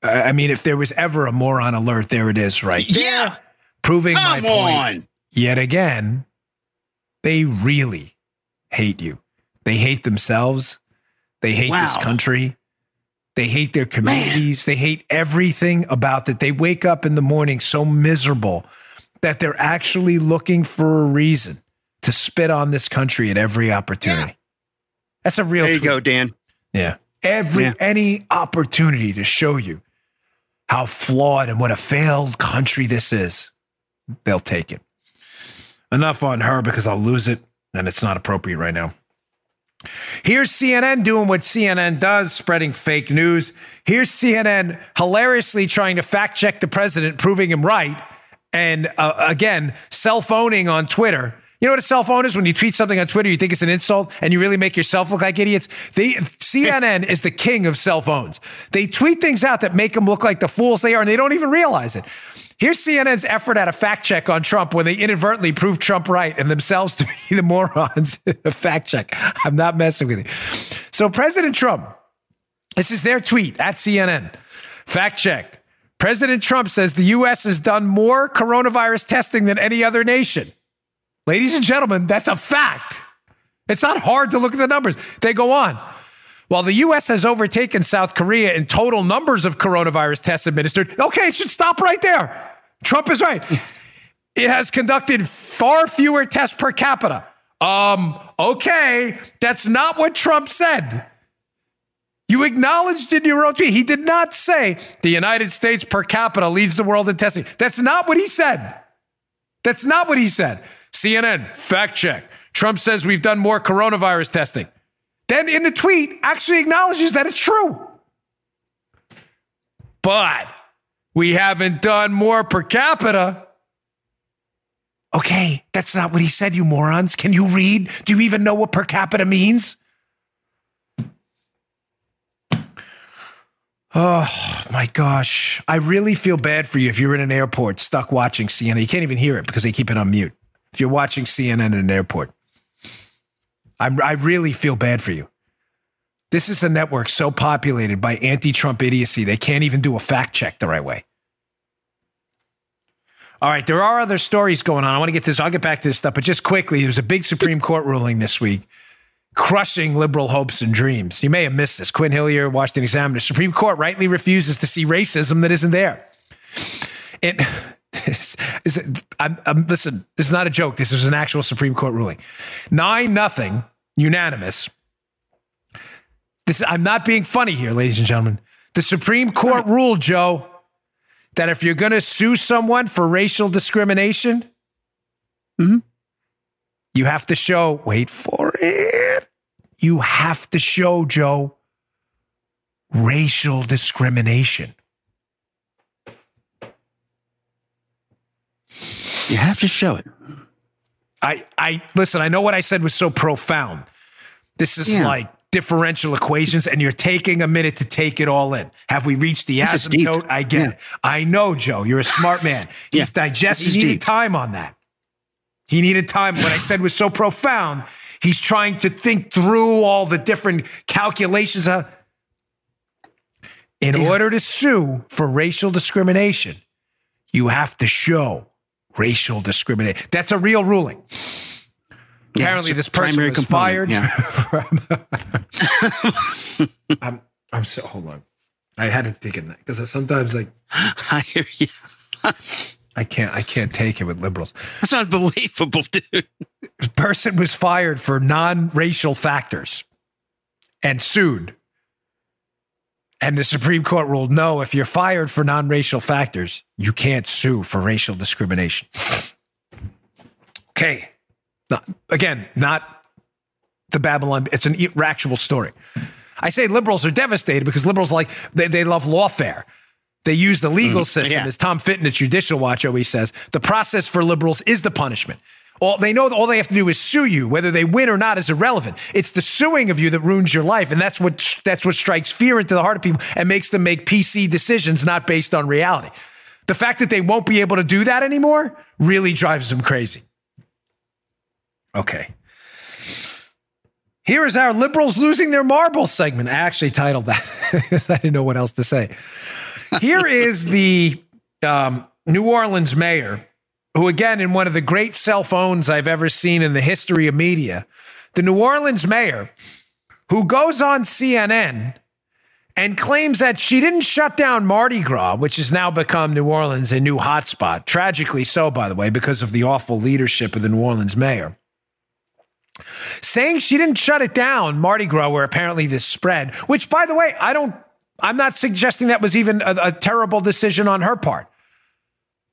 I mean, if there was ever a moron alert, there it is, right? Yeah. Proving my Come point yet again. They really hate you. They hate themselves. They hate this country. They hate their communities. They hate everything about it. They wake up in the morning so miserable that they're actually looking for a reason to spit on this country at every opportunity. That's a real There you tweet. go, Dan. Yeah. Every Yeah. any opportunity to show you how flawed and what a failed country this is, they'll take it. Enough on her because I'll lose it and it's not appropriate right now. Here's CNN doing what CNN does, spreading fake news. Here's CNN hilariously trying to fact check the president, proving him right. And uh, again, self owning on Twitter. You know what a self own is? When you tweet something on Twitter, you think it's an insult and you really make yourself look like idiots. CNN is the king of self owns. They tweet things out that make them look like the fools they are, and they don't even realize it. Here's CNN's effort at a fact check on Trump when they inadvertently proved Trump right and themselves to be the morons a fact check. I'm not messing with you. So, President Trump, this is their tweet at CNN. Fact check. President Trump says the U.S. has done more coronavirus testing than any other nation. Ladies and gentlemen, that's a fact. It's not hard to look at the numbers. They go on. While the U.S. has overtaken South Korea in total numbers of coronavirus tests administered, okay, it should stop right there. Trump is right. It has conducted far fewer tests per capita. Um, okay, that's not what Trump said. You acknowledged in your own tweet. He did not say the United States per capita leads the world in testing. That's not what he said. That's not what he said. CNN, fact check. Trump says we've done more coronavirus testing. Then in the tweet, actually acknowledges that it's true. But we haven't done more per capita. Okay, that's not what he said, you morons. Can you read? Do you even know what per capita means? Oh my gosh. I really feel bad for you if you're in an airport stuck watching CNN. You can't even hear it because they keep it on mute. If you're watching CNN in an airport, I'm, I really feel bad for you. This is a network so populated by anti Trump idiocy, they can't even do a fact check the right way. All right, there are other stories going on. I want to get this, I'll get back to this stuff, but just quickly, there was a big Supreme Court ruling this week crushing liberal hopes and dreams. You may have missed this. Quinn Hillier, Washington Examiner. Supreme Court rightly refuses to see racism that isn't there. It is, I'm, I'm, listen, this is not a joke. This is an actual Supreme Court ruling. Nine nothing, unanimous. This I'm not being funny here, ladies and gentlemen. The Supreme Court ruled, Joe, that if you're going to sue someone for racial discrimination, mm-hmm. you have to show, wait for it. You have to show, Joe, racial discrimination. You have to show it. I, I listen, I know what I said was so profound. This is Yeah. like differential equations, and you're taking a minute to take it all in. Have we reached the This is asymptote? I get Yeah. it. I know, Joe. You're a smart man. Yeah. He's digested. This He needed deep. time on that. He needed time. What I said was so profound. He's trying to think through all the different calculations. Uh, in order to sue for racial discrimination, you have to show racial discrimination. That's a real ruling. Yeah, Apparently, this person was component, fired. yeah. I'm, I'm so hold on. I had to think of that because sometimes like I hear you. I can't I can't take it with liberals. That's unbelievable, dude. person was fired for non-racial factors and sued. And the Supreme Court ruled no, if you're fired for non-racial factors, you can't sue for racial discrimination. Okay. Not- again, not the Babylon, it's an actual story. I say liberals are devastated because liberals like they, they love lawfare. They use the legal mm, system, yeah. as Tom Fitton at Judicial Watch always says. The process for liberals is the punishment. All they know all they have to do is sue you. Whether they win or not is irrelevant. It's the suing of you that ruins your life, and that's what that's what strikes fear into the heart of people and makes them make PC decisions not based on reality. The fact that they won't be able to do that anymore really drives them crazy. Okay. Here is our liberals losing their marbles segment. I actually titled that because I didn't know what else to say. Here is the um, New Orleans mayor, who, again, in one of the great self owns I've ever seen in the history of media, the New Orleans mayor, who goes on CNN and claims that she didn't shut down Mardi Gras, which has now become New Orleans a new hotspot. Tragically so, by the way, because of the awful leadership of the New Orleans mayor saying she didn't shut it down, Mardi Gras, where apparently this spread, which by the way, I don't, I'm not suggesting that was even a, a terrible decision on her part.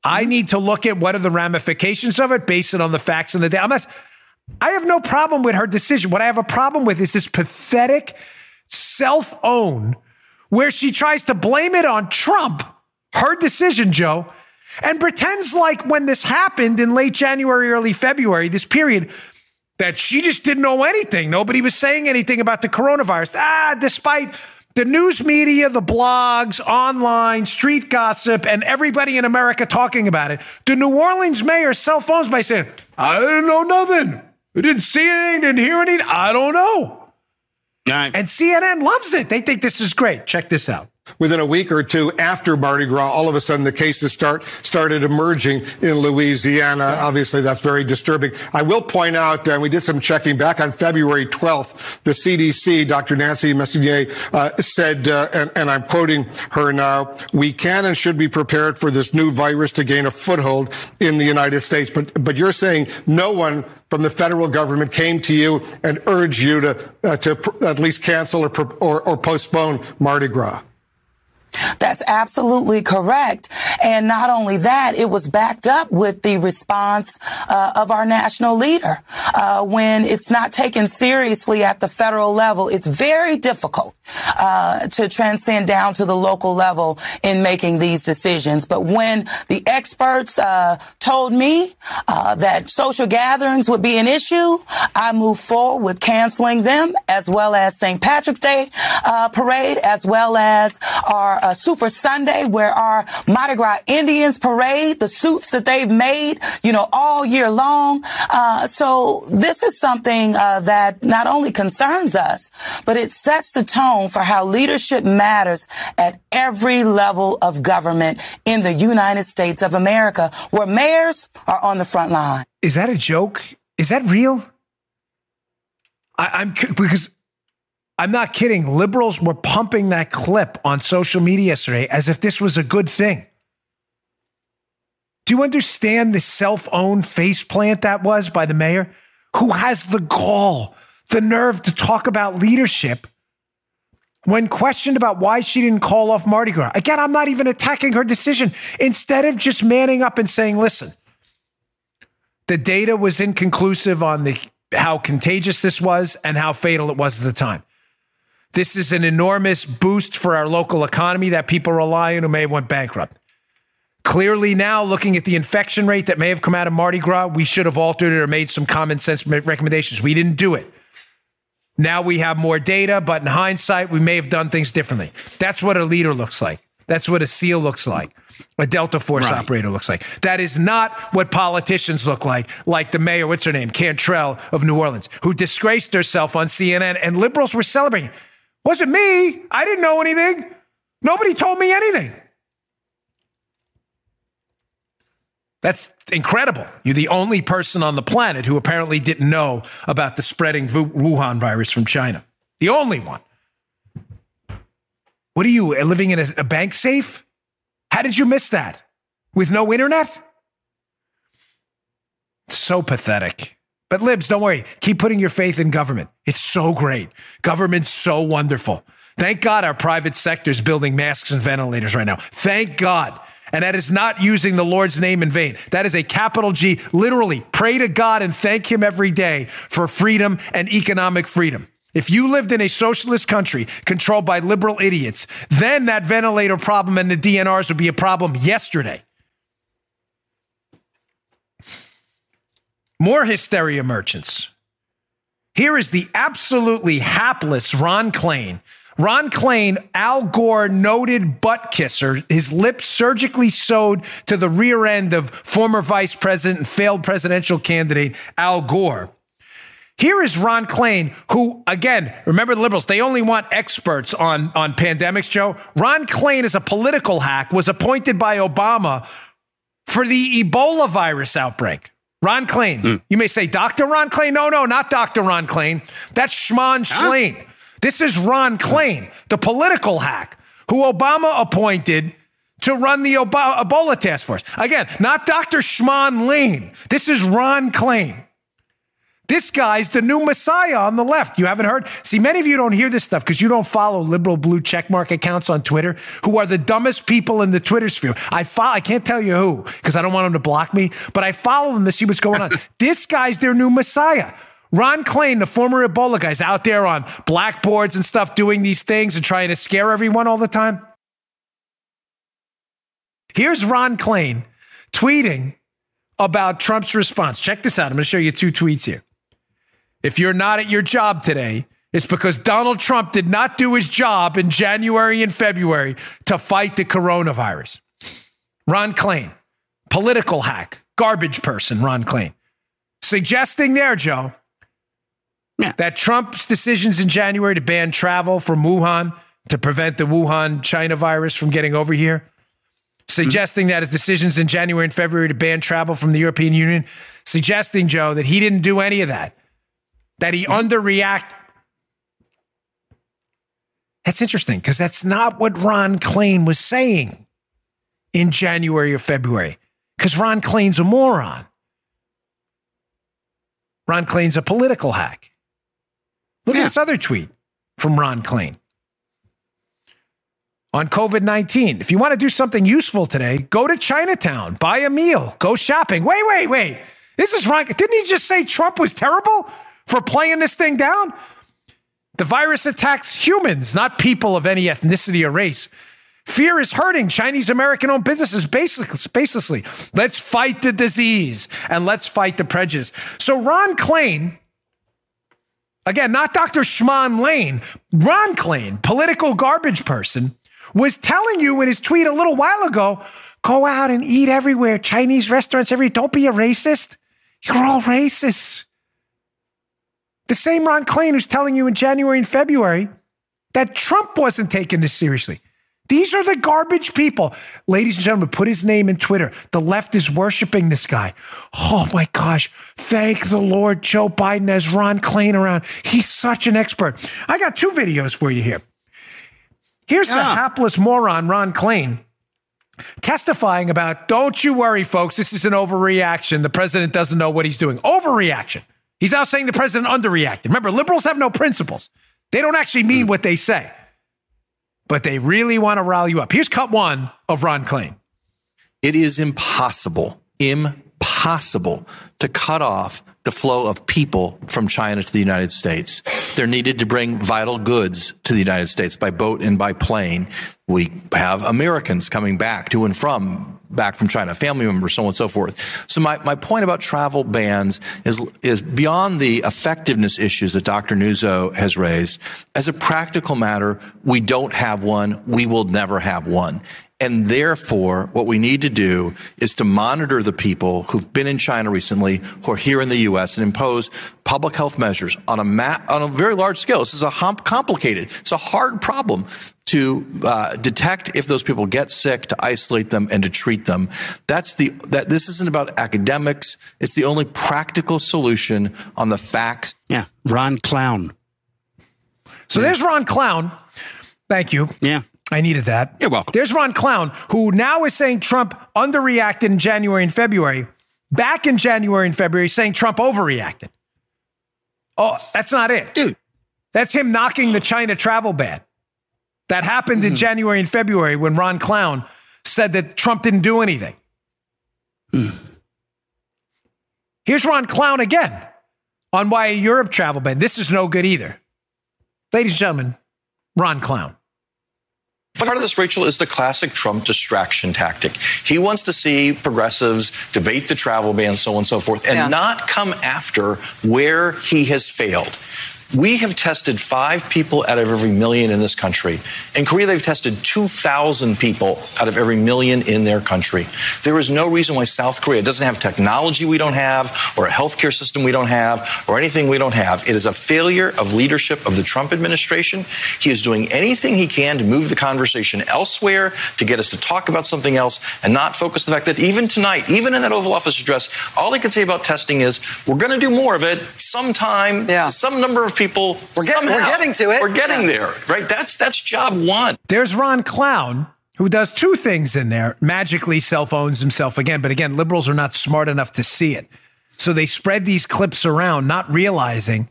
I mm-hmm. need to look at what are the ramifications of it, base it on the facts and the data. I'm not, I have no problem with her decision. What I have a problem with is this pathetic self own where she tries to blame it on Trump, her decision, Joe, and pretends like when this happened in late January, early February, this period, that she just didn't know anything. Nobody was saying anything about the coronavirus. Ah, despite the news media, the blogs, online, street gossip, and everybody in America talking about it, the New Orleans mayor self owns by saying, I didn't know nothing. I didn't see anything, didn't hear anything. I don't know. Right. And CNN loves it. They think this is great. Check this out. Within a week or two after Mardi Gras, all of a sudden the cases start started emerging in Louisiana. Obviously, that's very disturbing. I will point out, and we did some checking back on February 12th. The CDC, Dr. Nancy Messonnier, uh, said, uh, and, and I'm quoting her now: "We can and should be prepared for this new virus to gain a foothold in the United States." But but you're saying no one from the federal government came to you and urged you to uh, to pr- at least cancel or, pr- or or postpone Mardi Gras. That's absolutely correct. And not only that, it was backed up with the response uh, of our national leader. Uh, when it's not taken seriously at the federal level, it's very difficult uh, to transcend down to the local level in making these decisions. But when the experts uh, told me uh, that social gatherings would be an issue, I moved forward with canceling them, as well as St. Patrick's Day uh, parade, as well as our uh, Super Sunday, where our Mardi Gras Indians parade, the suits that they've made, you know, all year long. Uh, so this is something that not only concerns us, but it sets the tone for how leadership matters at every level of government in the United States of America, where mayors are on the front line. Is that a joke? Is that real? I, I'm because I'm not kidding. Liberals were pumping that clip on social media yesterday as if this was a good thing. Do you understand the self owned faceplant that was by the mayor? Who has the gall, the nerve to talk about leadership when questioned about why she didn't call off Mardi Gras? Again, I'm not even attacking her decision. Instead of just manning up and saying, listen, the data was inconclusive on the how contagious this was and how fatal it was at the time. This is an enormous boost for our local economy that people rely on who may have went bankrupt. Clearly, now looking at the infection rate that may have come out of Mardi Gras, we should have altered it or made some common sense recommendations. We didn't do it. Now we have more data, but in hindsight, we may have done things differently. That's what a leader looks like. That's what a SEAL looks like. A Delta Force Right. operator looks like. That is not what politicians look like, like the mayor, what's her name, Cantrell of New Orleans, who disgraced herself on CNN, and liberals were celebrating. Wasn't me. I didn't know anything. Nobody told me anything. That's incredible. You're the only person on the planet who apparently didn't know about the spreading Wuhan virus from China. The only one. What are you uh, living in a, a bank safe? How did you miss that? With no internet? So pathetic. But libs, don't worry. Keep putting your faith in government. It's so great. Government's so wonderful. Thank God our private sector is building masks and ventilators right now. Thank God. And that is not using the Lord's name in vain. That is a capital G. Literally, pray to God and thank Him every day for freedom and economic freedom. If you lived in a socialist country controlled by liberal idiots, then that ventilator problem and the DNRs would be a problem yesterday. More hysteria merchants. Here is the absolutely hapless Ron Klain. Ron Klain, Al Gore noted butt kisser, his lips surgically sewed to the rear end of former vice president and failed presidential candidate Al Gore. Here is Ron Klain, who, again, remember the liberals, they only want experts on, on pandemics, Joe. Ron Klain is a political hack, was appointed by Obama for the Ebola virus outbreak. Ron Klain. Hmm. You may say, Dr. Ron Klain? No, no, not Dr. Ron Klain. That's Shman Schlain. This is Ron Klain, the political hack who Obama appointed to run the Ob- Ebola task force. Again, not Dr. Shman Lane. This is Ron Klain. This guy's the new messiah on the left. You haven't heard? See, many of you don't hear this stuff because you don't follow liberal blue checkmark accounts on Twitter who are the dumbest people in the Twitter sphere. I follow, I can't tell you who because I don't want them to block me, but I follow them to see what's going on. this guy's their new messiah. Ron Klain, the former Ebola guy, is out there on blackboards and stuff doing these things and trying to scare everyone all the time. Here's Ron Klain tweeting about Trump's response. Check this out. I'm going to show you two tweets here. If you're not at your job today, it's because Donald Trump did not do his job in January and February to fight the coronavirus. Ron Klain, political hack, garbage person, Ron Klain, suggesting there, Joe, Yeah. that Trump's decisions in January to ban travel from Wuhan to prevent the Wuhan China virus from getting over here, suggesting that his decisions in January and February to ban travel from the European Union, suggesting, Joe, that he didn't do any of that, that he underreact. That's interesting because that's not what Ron Klain was saying in January or February because Ron Klain's a moron. Ron Klain's a political hack. Look at this other tweet from Ron Klain. On COVID 19, if you want to do something useful today, go to Chinatown, buy a meal, go shopping. Wait, wait, wait. This is Ron. Didn't he just say Trump was terrible for playing this thing down? The virus attacks humans, not people of any ethnicity or race. Fear is hurting Chinese American owned businesses baseless- baselessly. Let's fight the disease and let's fight the prejudice. So, Ron Klain, again, not Dr. Schman Lane, Ron Klain, political garbage person, was telling you in his tweet a little while ago go out and eat everywhere, Chinese restaurants every. Don't be a racist. You're all racists. The same Ron Klain who's telling you in January and February that Trump wasn't taking this seriously. These are the garbage people. Ladies and gentlemen, put his name in Twitter. The left is worshiping this guy. Oh my gosh. Thank the Lord Joe Biden has Ron Klain around. He's such an expert. I got two videos for you here. Here's the hapless moron, Ron Klain, testifying about don't you worry, folks. This is an overreaction. The president doesn't know what he's doing. Overreaction. He's out saying the president underreacted. Remember, liberals have no principles. They don't actually mean hmm. what they say, but they really want to rile you up. Here's cut one of Ron Klain. It is impossible, impossible to cut off the flow of people from China to the United States. They're needed to bring vital goods to the United States by boat and by plane. We have Americans coming back to and from back from China, family members, so on and so forth. So my, my point about travel bans is, is beyond the effectiveness issues that Dr. Nuzzo has raised. As a practical matter, we don't have one. We will never have one. And therefore, what we need to do is to monitor the people who've been in China recently, who are here in the U.S., and impose public health measures on a ma- on a very large scale. This is a hum- complicated, it's a hard problem to uh, detect if those people get sick, to isolate them, and to treat them. That's the that. This isn't about academics. It's the only practical solution on the facts. Yeah, Ron Clown. So there's Ron Clown. Thank you. Yeah. I needed that. You're welcome. There's Ron Clown, who now is saying Trump underreacted in January and February. Back in January and February, saying Trump overreacted. Oh, that's not it. Dude. That's him knocking the China travel ban. That happened in hmm. January and February when Ron Clown said that Trump didn't do anything. Hmm. Here's Ron Clown again on why a Europe travel ban. This is no good either. Ladies and gentlemen, Ron Clown. Part of this, Rachel, is the classic Trump distraction tactic. He wants to see progressives debate the travel ban, so on and so forth, and Yeah. not come after where he has failed. We have tested five people out of every million in this country. In Korea, they've tested 2,000 people out of every million in their country. There is no reason why South Korea doesn't have technology we don't have, or a healthcare system we don't have, or anything we don't have. It is a failure of leadership of the Trump administration. He is doing anything he can to move the conversation elsewhere, to get us to talk about something else, and not focus the fact that even tonight, even in that Oval Office address, all he could say about testing is, we're going to do more of it sometime, Yeah. some number of people. We're get- we're getting to it. We're getting Yeah. there, right? That's that's job one. There's Ron Clown, who does two things in there magically self owns himself again. But again, liberals are not smart enough to see it. So they spread these clips around, not realizing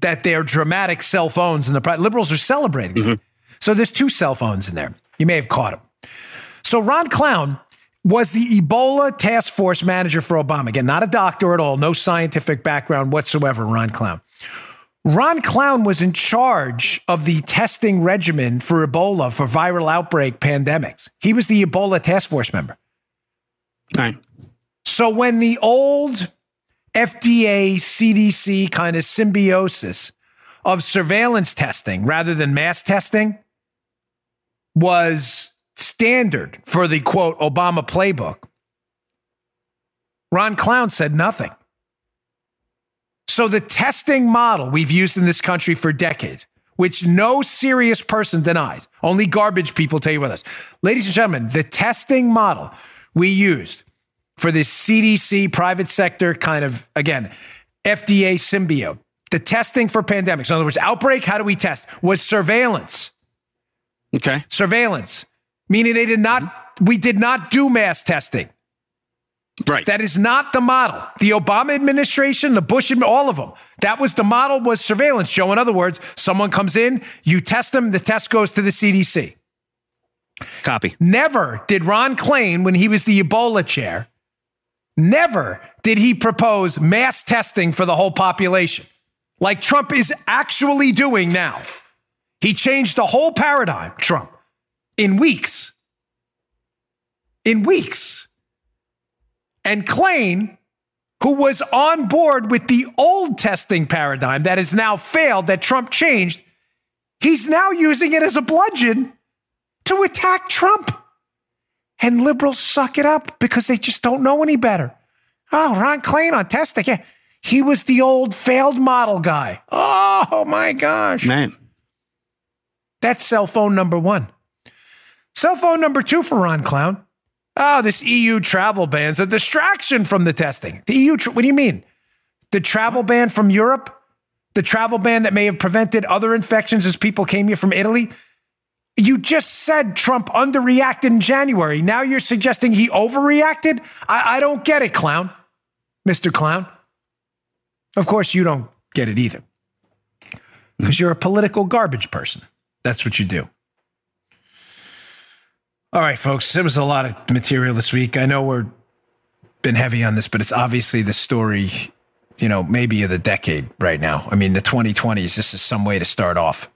that they're dramatic self owns and the pri- liberals are celebrating. it. Mm-hmm. So there's two self owns in there. You may have caught them. So Ron Clown was the Ebola task force manager for Obama. Again, not a doctor at all, no scientific background whatsoever, Ron Clown. Ron Clown was in charge of the testing regimen for Ebola for viral outbreak pandemics. He was the Ebola task force member. All right. So when the old FDA, CDC kind of symbiosis of surveillance testing rather than mass testing was standard for the quote Obama playbook, Ron Clown said nothing. So the testing model we've used in this country for decades, which no serious person denies, only garbage people tell you with us. Ladies and gentlemen, the testing model we used for this CDC private sector kind of, again, FDA symbiote, the testing for pandemics, in other words, outbreak, how do we test? Was surveillance. Okay. Surveillance, meaning they did not, we did not do mass testing. Right. That is not the model. The Obama administration, the Bush, all of them. That was the model was surveillance, Joe. In other words, someone comes in, you test them, the test goes to the CDC. Copy. Never did Ron Klain, when he was the Ebola chair, never did he propose mass testing for the whole population, like Trump is actually doing now. He changed the whole paradigm, Trump, in weeks. In weeks. And Klain, who was on board with the old testing paradigm that has now failed, that Trump changed, he's now using it as a bludgeon to attack Trump. And liberals suck it up because they just don't know any better. Oh, Ron Klain on testing. Yeah. He was the old failed model guy. Oh my gosh. Man. That's self own number one. Self own number two for Ron Clown. Oh, this EU travel ban's a distraction from the testing. The EU, tra- what do you mean? The travel ban from Europe? The travel ban that may have prevented other infections as people came here from Italy? You just said Trump underreacted in January. Now you're suggesting he overreacted? I, I don't get it, clown. Mr. Clown. Of course, you don't get it either. Hmm. Because you're a political garbage person. That's what you do. All right, folks. There was a lot of material this week. I know we're been heavy on this, but it's obviously the story, you know, maybe of the decade right now. I mean, the 2020s, this is some way to start off.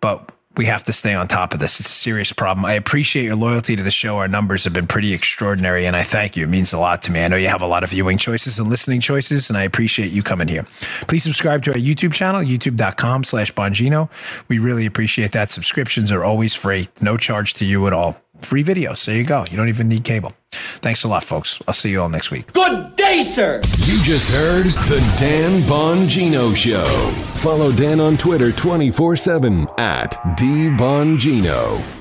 But we have to stay on top of this. It's a serious problem. I appreciate your loyalty to the show. Our numbers have been pretty extraordinary, and I thank you. It means a lot to me. I know you have a lot of viewing choices and listening choices, and I appreciate you coming here. Please subscribe to our YouTube channel, youtube.com slash Bongino. We really appreciate that. Subscriptions are always free, no charge to you at all. Free videos. There you go. You don't even need cable. Thanks a lot, folks. I'll see you all next week. Good day, sir. You just heard the Dan Bongino Show. Follow Dan on Twitter 24 7 at DBongino.